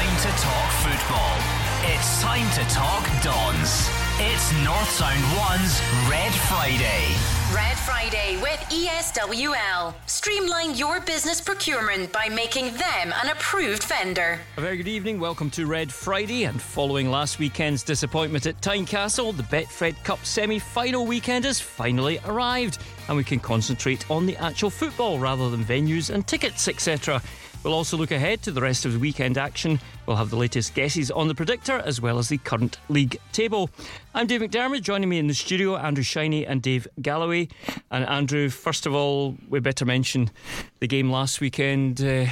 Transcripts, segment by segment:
time to talk football. It's time to talk Dons. It's North Sound 1's Red Friday. Red Friday with ESWL. Streamline your business procurement by making them an approved vendor. A very good evening. Welcome to Red Friday. And following last weekend's disappointment at Tynecastle, the Betfred Cup semi final weekend has finally arrived. And we can concentrate on the actual football rather than venues and tickets, etc. We'll also look ahead to the rest of the weekend action. We'll have the latest guesses on the predictor as well as the current league table. I'm Dave McDermott. Joining me in the studio, Andrew Shiney and Dave Galloway. And Andrew, first of all, we better mention the game last weekend. Uh,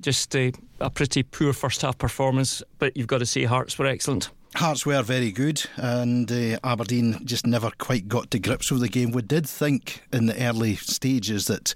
just uh, a pretty poor first half performance, but you've got to say Hearts were excellent. Hearts were very good, and uh, Aberdeen just never quite got to grips with the game. We did think in the early stages that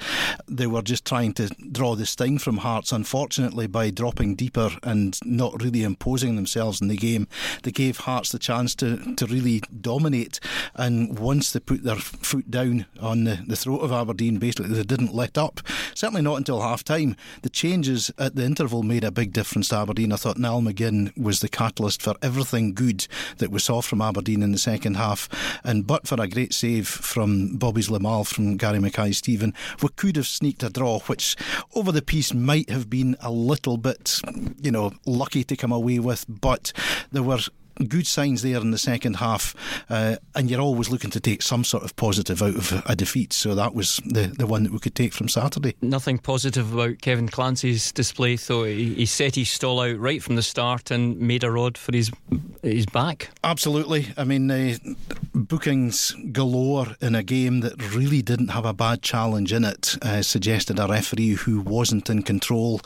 they were just trying to draw the sting from Hearts. Unfortunately, by dropping deeper and not really imposing themselves in the game, they gave Hearts the chance to, to really dominate. And once they put their foot down on the, the throat of Aberdeen, basically they didn't let up. Certainly not until half time. The changes at the interval made a big difference to Aberdeen. I thought Niall McGinn was the catalyst for everything good that we saw from Aberdeen in the second half. And but for a great save from Bobby Zlamal from Gary Mackay Steven, we could have sneaked a draw, which over the piece might have been a little bit, you know, lucky to come away with. But there were good signs there in the second half, uh, and you're always looking to take some sort of positive out of a defeat. So that was the, the one that we could take from Saturday. Nothing positive about Kevin Clancy's display, though. He, he set his stall out right from the start and made a rod for his his back. Absolutely. I mean, uh, bookings galore in a game that really didn't have a bad challenge in it uh, suggested a referee who wasn't in control.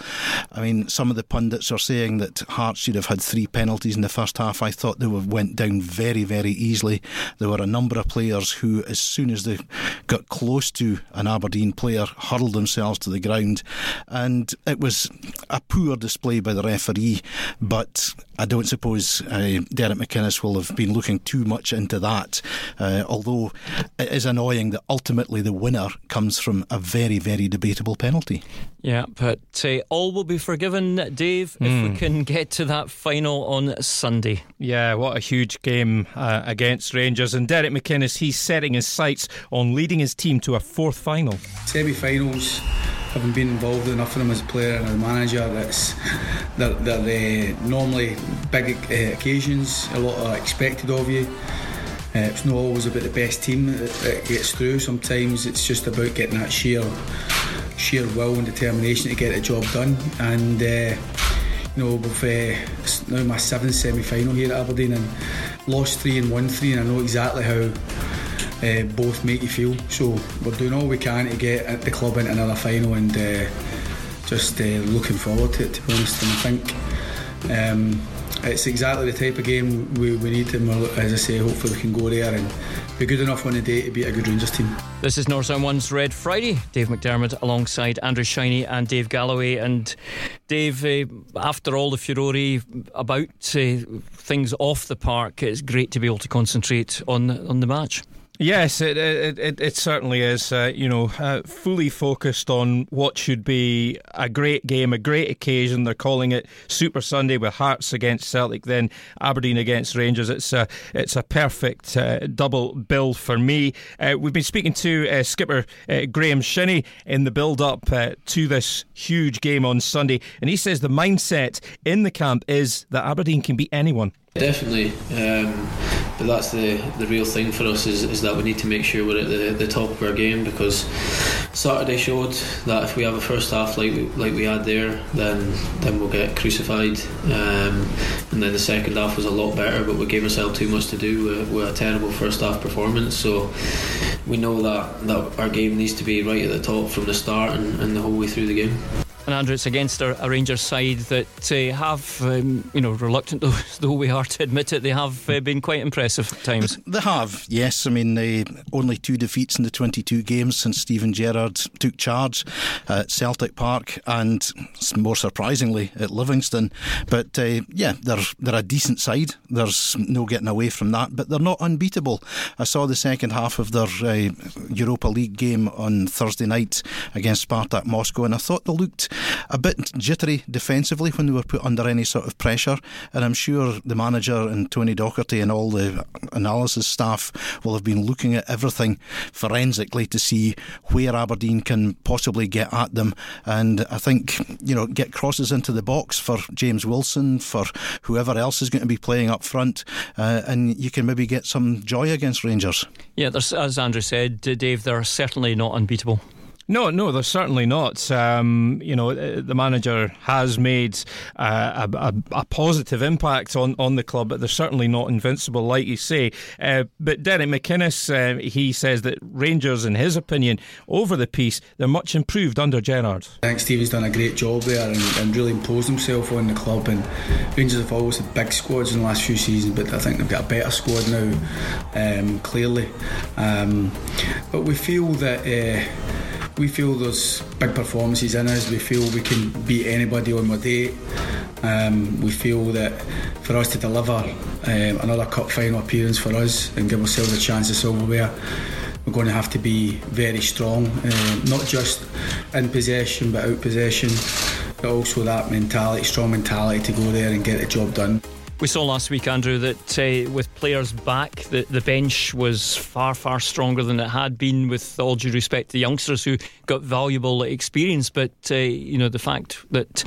I mean, some of the pundits are saying that Hearts should have had three penalties in the first half. I thought they went down very, very easily. There were a number of players who, as soon as they got close to an Aberdeen player, hurled themselves to the ground. And it was a poor display by the referee, but I don't suppose uh, Derek McInnes will have been looking too much into that. Uh, although it is annoying that ultimately the winner comes from a very, very debatable penalty. Yeah, but uh, all will be forgiven, Dave, if mm. we hmm. can get to that final on Sunday. Yeah, what a huge game uh, against Rangers. And Derek McInnes, he's setting his sights on leading his team to a fourth final. Semi finals having been involved enough in them as a player and a manager, that's they're, they're uh, normally big uh, occasions. A lot are expected of you. Uh, it's not always about the best team that, that, gets through. Sometimes it's just about getting that sheer, sheer will and determination to get the job done. And uh, you know, we've uh, now my seventh semi-final here at Aberdeen and lost three and won three, and I know exactly how uh, both make you feel. So we're doing all we can to get the club into another final and uh, just uh, looking forward to it, to be honest. And I think um, it's exactly the type of game we, we need. And as I say, hopefully we can go there and be good enough on the day to beat a good Rangers team. This is North Sound One's Red Friday. Dave McDermott alongside Andrew Shiney and Dave Galloway. And Dave, uh, after all the furore about uh, things off the park, it's great to be able to concentrate on on the match. Yes, it it, it, it certainly is. Uh, you know, uh, fully focused on what should be a great game, a great occasion. They're calling it Super Sunday with Hearts against Celtic, then Aberdeen against Rangers. It's a it's a perfect uh, double bill for me. Uh, we've been speaking to uh, skipper uh, Graeme Shinnie in the build up to this huge game on Sunday, and he says the mindset in the camp is that Aberdeen can beat anyone. Definitely, um, but that's the, the real thing for us is, is that we need to make sure we're at the, the top of our game because Saturday showed that if we have a first half like we, like we had there, then then we'll get crucified. Um, and then the second half was a lot better, but we gave ourselves too much to do with, with a terrible first half performance. So we know that that our game needs to be right at the top from the start and, and the whole way through the game and Andrew, it's against a, a Rangers side that uh, have, um, you know, reluctant though, though, we are to admit it, they have uh, been quite impressive at times. They have, yes. I mean, only two defeats in the 22 games since Steven Gerrard took charge at Celtic Park, and more surprisingly at Livingston. But uh, yeah, they're they're a decent side. There's no getting away from that. But they're not unbeatable. I saw the second half of their uh, Europa League game on Thursday night against Spartak Moscow, and I thought they looked a bit jittery defensively when they were put under any sort of pressure. And I'm sure the manager and Tony Docherty and all the analysis staff will have been looking at everything forensically to see where Aberdeen can possibly get at them. And I think, you know, get crosses into the box for James Wilson, for whoever else is going to be playing up front, uh, and you can maybe get some joy against Rangers. Yeah, as Andrew said, Dave, they're certainly not unbeatable. No, no, they're certainly not. Um, you know, uh, the manager has made uh, a, a, a, positive impact on, on the club, but they're certainly not invincible, like you say. Uh, but Derek McInnes, uh, he says that Rangers, in his opinion, over the piece, they're much improved under Gerrard. I think Steven's done a great job there and, and really imposed himself on the club. And Rangers have always had big squads in the last few seasons, but I think they've got a better squad now, um, clearly. Um, but we feel that uh, we feel there's big performances in us. We feel we can beat anybody on our day. Um, we feel that for us to deliver um, another cup final appearance for us and give ourselves a chance of silverware, we're going to have to be very strong, uh, not just in possession but out possession, but also that mentality, strong mentality to go there and get the job done. We saw last week, Andrew, that uh, with players back, the, the bench was far, far stronger than it had been, with all due respect to the youngsters who got valuable experience. But, uh, you know, the fact that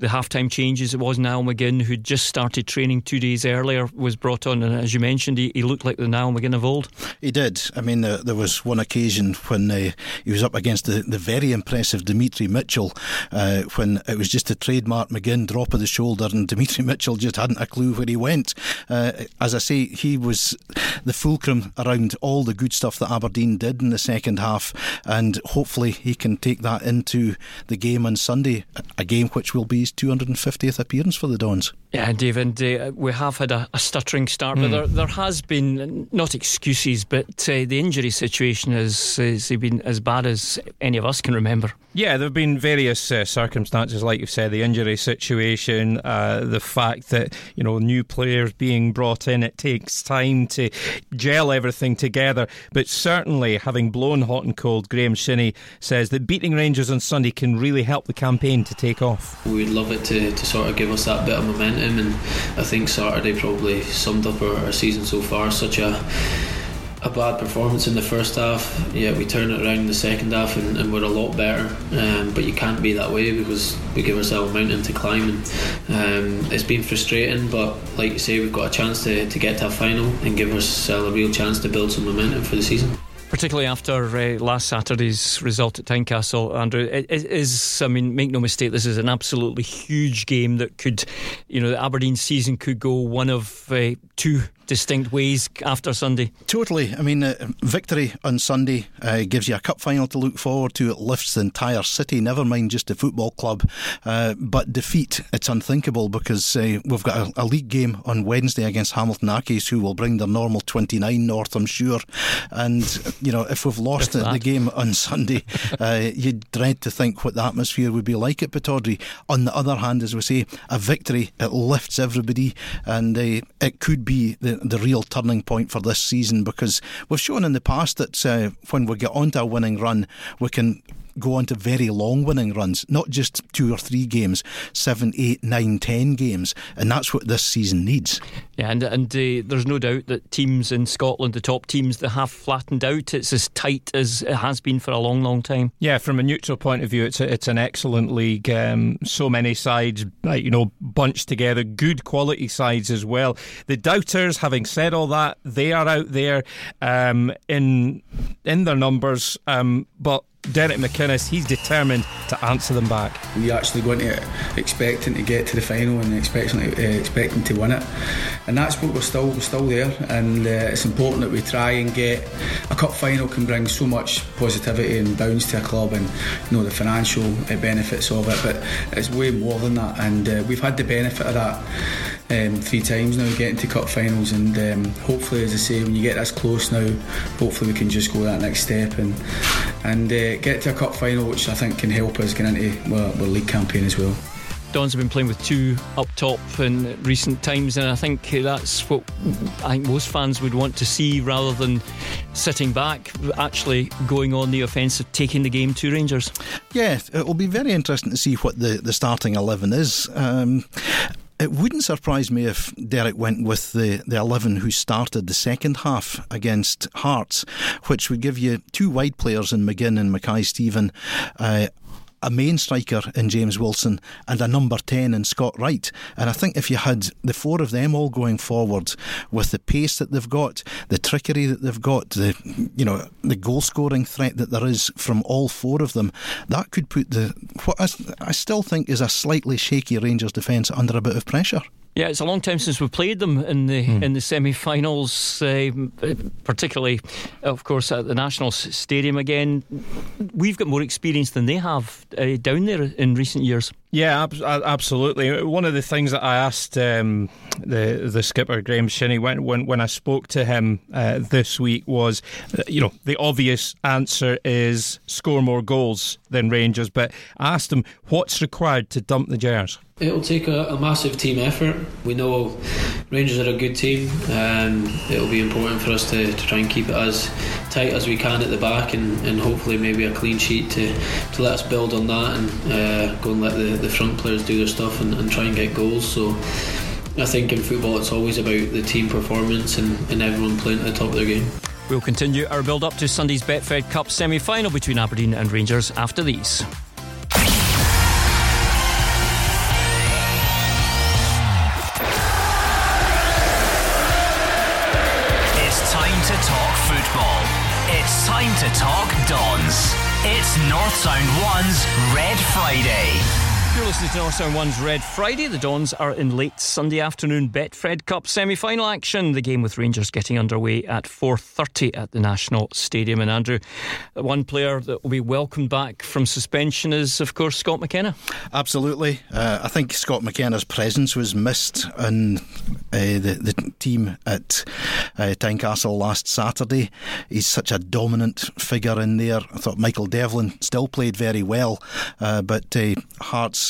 the halftime changes, it was Niall McGinn who just started training two days earlier, was brought on. And as you mentioned, he, he looked like the Niall McGinn of old. He did. I mean, uh, there was one occasion when uh, he was up against the, the very impressive Demetri Mitchell, uh, when it was just a trademark McGinn drop of the shoulder, and Demetri Mitchell just hadn't a clue where he went. Uh, as I say, he was the fulcrum around all the good stuff that Aberdeen did in the second half, and hopefully he can take that into the game on Sunday, a game which will be his 250th appearance for the Dons. Yeah, David, uh, we have had a, a stuttering start, mm. but hmm. there, there has been not excuses, but uh, the injury situation has, has been as bad as any of us can remember. Yeah, there have been various uh, circumstances, like you said, the injury situation, uh, the fact that you know new players being brought in. It takes time to gel everything together, but certainly having blown hot and cold, Graeme Shinnie says that beating Rangers on Sunday can really help the campaign to take off. We'd love it to, to sort of give us that bit of momentum, and I think Saturday probably summed up our, our season so far. Such a a bad performance in the first half. Yeah, we turn it around in the second half and, and we're a lot better. Um, but you can't be that way because we give ourselves a mountain to climb. And um, it's been frustrating, but like you say, we've got a chance to, to get to a final and give ourselves a real chance to build some momentum for the season particularly after uh, last Saturday's result at Tynecastle, Andrew. It, it is, I mean, make no mistake, this is an absolutely huge game that could, you know, the Aberdeen season could go one of uh, two distinct ways after Sunday. Totally. I mean, uh, victory on Sunday uh, gives you a cup final to look forward to. It lifts the entire city, never mind just the football club. Uh, but defeat, it's unthinkable because uh, we've got a, a, league game on Wednesday against Hamilton Accies, who will bring their normal 29 north, I'm sure. And, you know, if we've lost the, the, game on Sunday, uh, you'd dread to think what the atmosphere would be like at Pittodrie. On the other hand, as we say, a victory, it lifts everybody, and uh, it could be the the, real turning point for this season because we've shown in the past that uh, when we get onto a winning run, we can go on to very long winning runs, not just two or three games, seven, eight, nine, ten games, and that's what this season needs. Yeah, and and uh, there's no doubt that teams in Scotland, the top teams, that have flattened out. It's as tight as it has been for a long, long time. Yeah, from a neutral point of view, it's a, it's an excellent league. Um, so many sides, you know, bunched together, good quality sides as well. The doubters, having said all that, they are out there um, in in their numbers, um, but Derek McInnes, he's determined to answer them back. We actually going to expecting to get to the final and expecting uh, expecting to win it, and that's what we're still we're still there. And uh, it's important that we try and get a cup final can bring so much positivity and bounce to a club, and you know the financial uh, benefits of it. But it's way more than that, and uh, we've had the benefit of that um, three times now getting to cup finals and um, hopefully as I say when you get this close now hopefully we can just go that next step and and uh, get to a cup final which I think can help us get into our, our league campaign as well Dons have been playing with two up top in recent times, and I think that's what I think most fans would want to see rather than sitting back, actually going on the offensive, taking the game to Rangers. Yeah, it will be very interesting to see what the, the starting 11 is. Um, it wouldn't surprise me if Derek went with the, the 11 who started the second half against Hearts, which would give you two wide players in McGinn and Mackay Steven. Uh, a main striker in James Wilson and a number 10 in Scott Wright. And I think if you had the four of them all going forward with the pace that they've got, the trickery that they've got, the you know, the goal scoring threat that there is from all four of them, that could put the what I, I still think is a slightly shaky Rangers defence under a bit of pressure. Yeah, it's a long time since we played them in the mm. in the semi-finals, uh, particularly, of course, at the National Stadium again. We've got more experience than they have uh, down there in recent years. Yeah, ab- absolutely. One of the things that I asked um, the the skipper Graeme Shinnie when when, when I spoke to him uh, this week was, uh, you know, the obvious answer is score more goals than Rangers. But I asked him what's required to dump the Gers. It'll take a, a, massive team effort. We know Rangers are a good team. Um, it'll be important for us to, to try and keep it as tight as we can at the back and, and hopefully maybe a clean sheet to, to let us build on that and uh, go and let the, the front players do their stuff and, and try and get goals. So I think in football it's always about the team performance and, and everyone playing at the top of their game. We'll continue our build up to Sunday's Betfred Cup semi final between Aberdeen and Rangers after these. Time to talk Dons. It's North Sound 1's Red Friday. You're listening to North Sound One's Red Friday. The Dons are in late Sunday afternoon Betfred Cup semi-final action. The game with Rangers getting underway at 4:30 at the National Stadium. And Andrew, one player that will be welcomed back from suspension is, of course, Scott McKenna. Absolutely. Uh, I think Scott McKenna's presence was missed in uh, the the team at uh, Tynecastle last Saturday. He's such a dominant figure in there. I thought Michael Devlin still played very well, uh, but uh, Hearts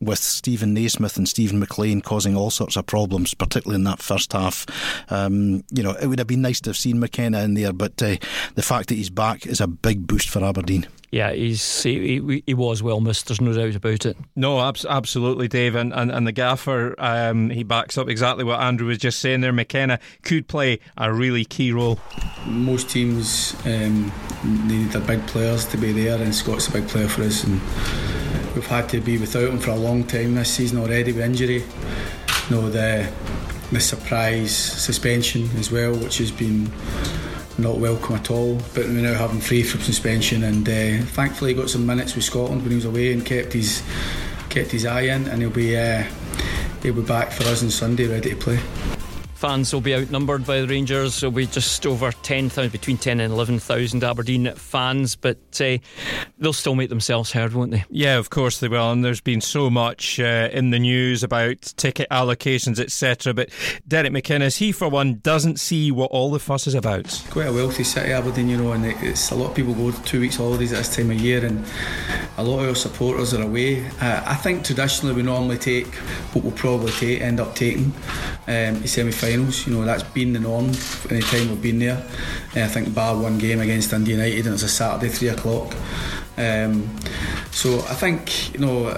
with Steven Naismith and Steven MacLean causing all sorts of problems, particularly in that first half. Um, you know, it would have been nice to have seen McKenna in there, but uh, the fact that he's back is a big boost for Aberdeen. Yeah, he's he, he was well missed. There's no doubt about it. No, absolutely, Dave, and and, and the gaffer um, he backs up exactly what Andrew was just saying there. McKenna could play a really key role. Most teams um, need their big players to be there, and Scott's a big player for us, and we've had to be without him for a long time this season already with injury. You know the the surprise suspension as well, which has been not welcome at all. But we now have him free from suspension, and uh, thankfully he got some minutes with Scotland when he was away and kept his kept his eye in, and he'll be uh, he'll be back for us on Sunday, ready to play fans will be outnumbered by the Rangers. It'll be just over 10,000, between 10 and 11,000 Aberdeen fans, but uh, they'll still make themselves heard, won't they? Yeah, of course they will. And there's been so much uh, in the news about ticket allocations, etc. But Derek McInnes, he for one, doesn't see what all the fuss is about. Quite a wealthy city, Aberdeen, you know, and it's a lot of people go two weeks holidays at this time of year, and a lot of our supporters are away. Uh, I think traditionally we normally take what we'll probably take, end up taking um, the semi final finals. You know that's been the norm any time we've been there. Uh, I think bar one game against Dundee United and it's a Saturday three o'clock. Um, so I think you know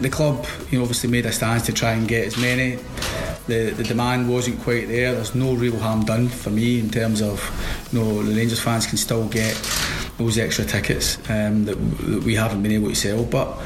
the club you know obviously made a stance to try and get as many. The, the demand wasn't quite there. There's no real harm done for me in terms of you know the Rangers fans can still get those extra tickets um, that, that we haven't been able to sell, but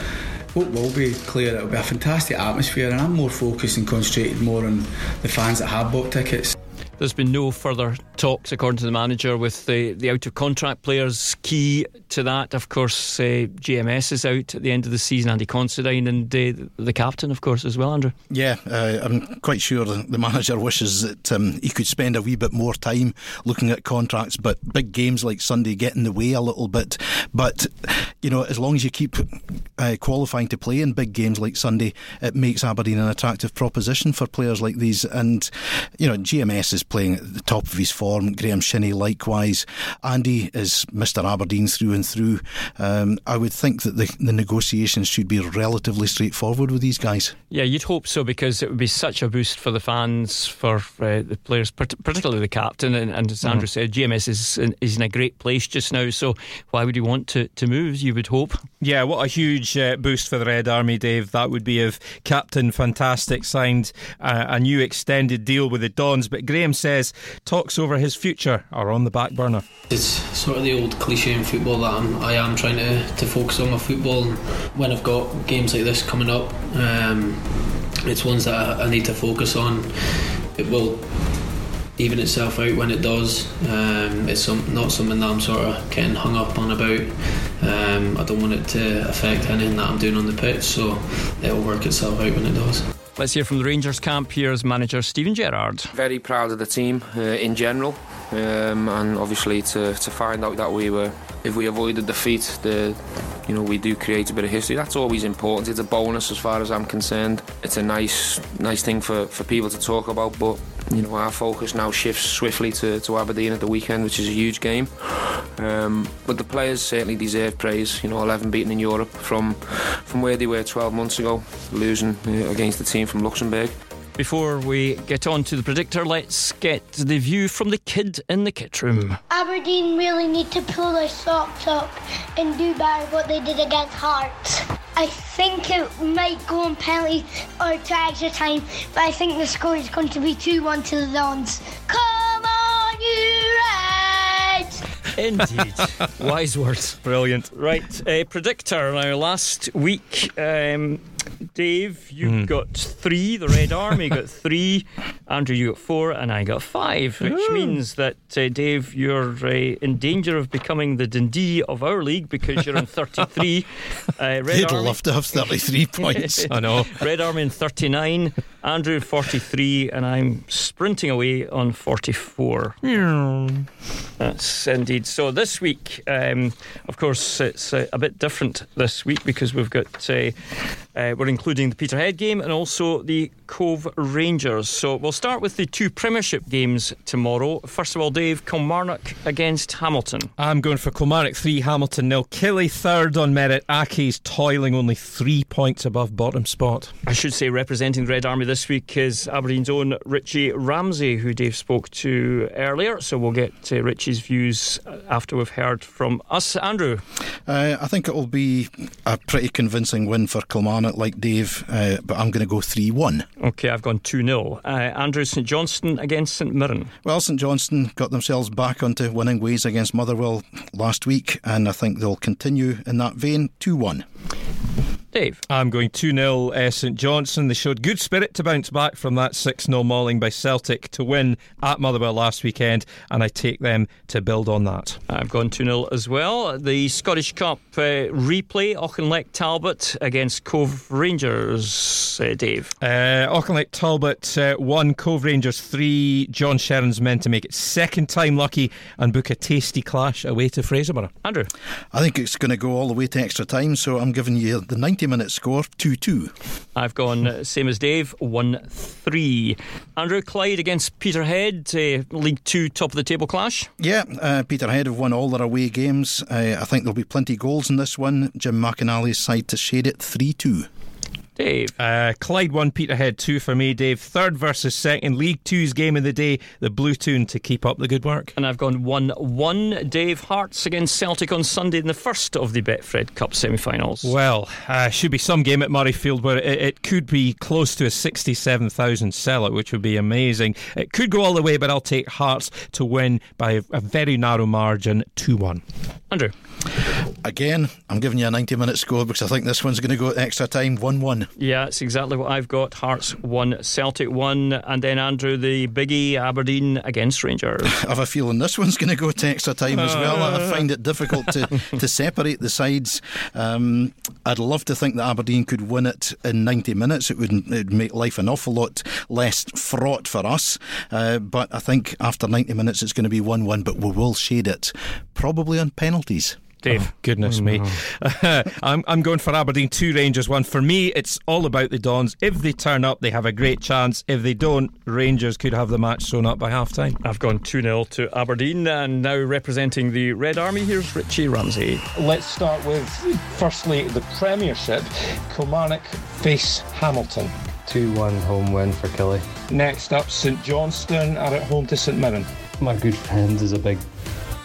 what will be clear, it'll be a fantastic atmosphere, and I'm more focused and concentrated more on the fans that have bought tickets. There's been no further talks, according to the manager, with the, the out of contract players. Key to that, of course, uh, GMS is out at the end of the season, Andy Considine, and uh, the captain, of course, as well, Andrew. Yeah, uh, I'm quite sure the manager wishes that um, he could spend a wee bit more time looking at contracts, but big games like Sunday get in the way a little bit. But, you know, as long as you keep uh, qualifying to play in big games like Sunday, it makes Aberdeen an attractive proposition for players like these. And, you know, GMS is playing at the top of his form, Graeme Shinnie likewise. Andy is Mr. Aberdeen through and through. Um, I would think that the, the negotiations should be relatively straightforward with these guys. Yeah, you'd hope so because it would be such a boost for the fans, for uh, the players, particularly the captain. And, and as Andrew mm. said, GMS is in, is in a great place just now. So why would you want to, to move? You would hope. Yeah, what a huge uh, boost for the Red Army, Dave. That would be if Captain Fantastic signed uh, a new extended deal with the Dons. But Graeme says talks over his future are on the back burner. It's sort of the old cliche in football that I'm, I am trying to, to focus on my football when I've got games like this coming up. Um, it's ones that I, I need to focus on. It will even itself out when it does. Um, it's some, not something that I'm sort of getting hung up on about. Um, I don't want it to affect anything that I'm doing on the pitch, so it'll work itself out when it does. Let's hear from the Rangers camp. Here's manager Steven Gerrard. Very proud of the team uh, in general, um, and obviously to, to find out that we were, if we avoided defeat, the you know we do create a bit of history. That's always important. It's a bonus as far as I'm concerned. It's a nice nice thing for, for people to talk about, but you know our focus now shifts swiftly to, to Aberdeen at the weekend, which is a huge game. Um, but the players certainly deserve praise. You know, 11 beaten in Europe from from where they were 12 months ago, losing uh, against the team from Luxembourg. Before we get on to the predictor, let's get the view from the kid in the kit room. Aberdeen really need to pull their socks up and do better what they did against Hearts. I think it might go on penalty or to extra time, but I think the score is going to be 2 1 to the Dons. Come on, you! Indeed. Wise words. Brilliant. Right, a predictor. Now, last week, um, Dave, you mm. got three. The Red Army got three. Andrew, you got four, and I got five, which Ooh. means that uh, Dave, you're uh, in danger of becoming the Dundee of our league because you're on 33. Uh, Red He'd Army. love to have 33 points. I know. Red Army in 39, Andrew 43, and I'm sprinting away on 44. That's indeed. So this week, um, of course, it's uh, a bit different this week because we've got uh, uh, we're including the Peterhead game and also the Cove Rangers. So we'll start with the two Premiership games tomorrow. First of all, Dave, Kilmarnock against Hamilton. I'm going for Kilmarnock 3, Hamilton nil. Killie third on merit. Accies toiling only three points above bottom spot. I should say, representing the Red Army this week is Aberdeen's own Richie Ramsay, who Dave spoke to earlier. So we'll get uh, Richie's views after we've heard from us. Andrew? Uh, I think it will be a pretty convincing win for Kilmarnock it like Dave, uh, but I'm going to go 3 1. Okay, I've gone 2 0. Uh, Andrew St Johnstone against St Mirren. Well, St Johnstone got themselves back onto winning ways against Motherwell last week, and I think they'll continue in that vein 2 1. Dave. I'm going 2 0 uh, St Johnstone. They showed good spirit to bounce back from that 6 0 mauling by Celtic to win at Motherwell last weekend, and I take them to build on that. I've gone 2 0 as well. The Scottish Cup uh, replay Auchinleck Talbot against Cove Rangers, uh, Dave. Uh, Auchinleck Talbot uh, 1, Cove Rangers 3. John Sheran's meant to make it second time lucky and book a tasty clash away to Fraserburgh. Andrew. I think it's going to go all the way to extra time, so I'm giving you the 90 minute score 2 2. I've gone uh, same as Dave 1 3. Andrew Clyde against Peterhead, uh, League 2 top of the table clash. Yeah, uh, Peterhead have won all their away games. Uh, I think there'll be plenty goals in this one. Jim McInally's side to shade it 3 2. Dave. Uh, Clyde 1, Peterhead 2 for me, Dave. Third versus second. League Two's game of the day, the Blue Toon to keep up the good work. And I've gone 1 1. Dave Hearts against Celtic on Sunday in the first of the Betfred Cup semi finals. Well, uh, should be some game at Murrayfield where it, it could be close to a 67,000 sellout, which would be amazing. It could go all the way, but I'll take Hearts to win by a very narrow margin 2 1. Andrew. Again, I'm giving you a 90 minute score because I think this one's going to go extra time 1 1. Yeah, it's exactly what I've got. Hearts 1, Celtic 1, and then Andrew, the biggie, Aberdeen against Rangers. I have a feeling this one's going to go to extra time as well. I find it difficult to, to separate the sides. Um, I'd love to think that Aberdeen could win it in 90 minutes. It would it'd make life an awful lot less fraught for us. Uh, but I think after 90 minutes it's going to be 1 1, but we will shade it probably on penalties. Dave. Oh, goodness me. Oh, I'm, I'm going for Aberdeen 2 Rangers 1. For me, it's all about the Dons. If they turn up, they have a great chance. If they don't, Rangers could have the match sewn up by half time. I've gone 2 0 to Aberdeen, and now representing the Red Army, here's Richie Ramsay. Let's start with, firstly, the Premiership. Kilmarnock face Hamilton. 2 1 home win for Killie. Next up, St Johnstone are at home to St Mirren. My good friend is a big,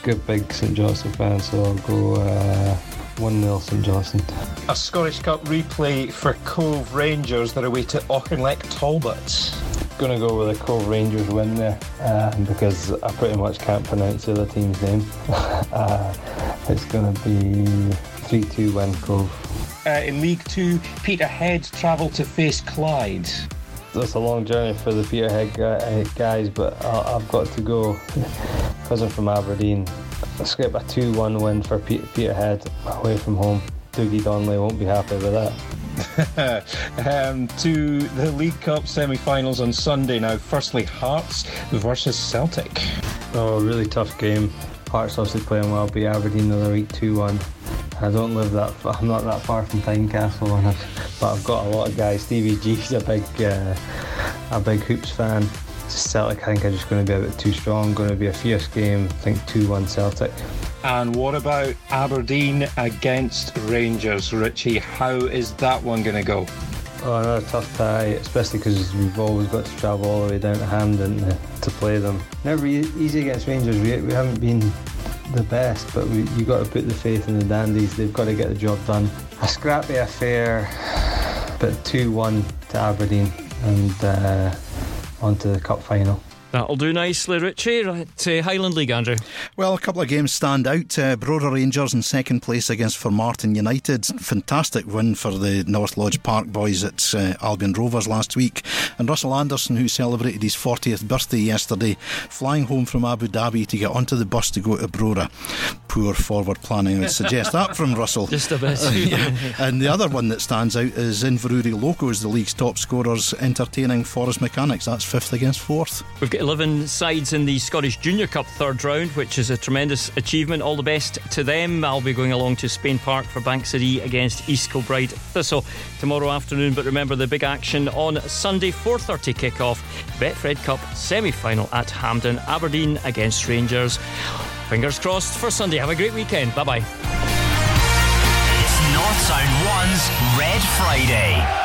good big St Johnstone fan, so I'll go uh, 1 0 St Johnstone. A Scottish Cup replay for Cove Rangers. They're away to Auchinleck Talbot. Gonna go with a Cove Rangers win there uh, because I pretty much can't pronounce the other team's name. uh, it's gonna be 3 2 win Cove. Uh, in League Two, Peterhead travel to face Clyde. that's a long journey for the Peterhead uh, guys, but I've got to go because I'm from Aberdeen. Let's get a 2 1 win for Peterhead away from home. Dougie Donnelly won't be happy with that. um, to the League Cup semi finals on Sunday now. Firstly, Hearts versus Celtic. Oh, really tough game. Hearts obviously playing well, beat Aberdeen the other week 2 1. I don't live that far, I'm not that far from Tynecastle, but I've got a lot of guys. Stevie G's a big, uh, a big hoops fan. Celtic, I think, are just going to be a bit too strong. Going to be a fierce game. I think two-one Celtic. And what about Aberdeen against Rangers, Richie? How is that one going to go? Oh, another tough tie, especially because we've always got to travel all the way down to Hampden to, play them. Never easy against Rangers. We, we haven't been the best, but we, you got to put the faith in the Dandies. They've got to get the job done. A scrappy affair, but 2 1 to Aberdeen and uh, on to the cup final. That'll do nicely, Richie. Right, uh, Highland League, Andrew. Well, a couple of games stand out. Uh, Brora Rangers in second place against Formartine United. Fantastic win for the North Lodge Park boys at uh, Albion Rovers last week. And Russell Anderson, who celebrated his 40th birthday yesterday, flying home from Abu Dhabi to get onto the bus to go to Brora. Poor forward planning, I would suggest that from Russell. Just a bit. yeah. And the other one that stands out is Inverurie Locos, the league's top scorers, entertaining Forres Mechanics. That's fifth against fourth. We've got 11 sides in the Scottish Junior Cup third round, which is a tremendous achievement. All the best to them. I'll be going along to Spain Park for Bank City against East Kilbride Thistle tomorrow afternoon. But remember the big action on Sunday, 4:30 kickoff, Betfred Cup semi-final at Hampden, Aberdeen against Rangers. Fingers crossed for Sunday. Have a great weekend. Bye bye. It's North Sound 1's Red Friday.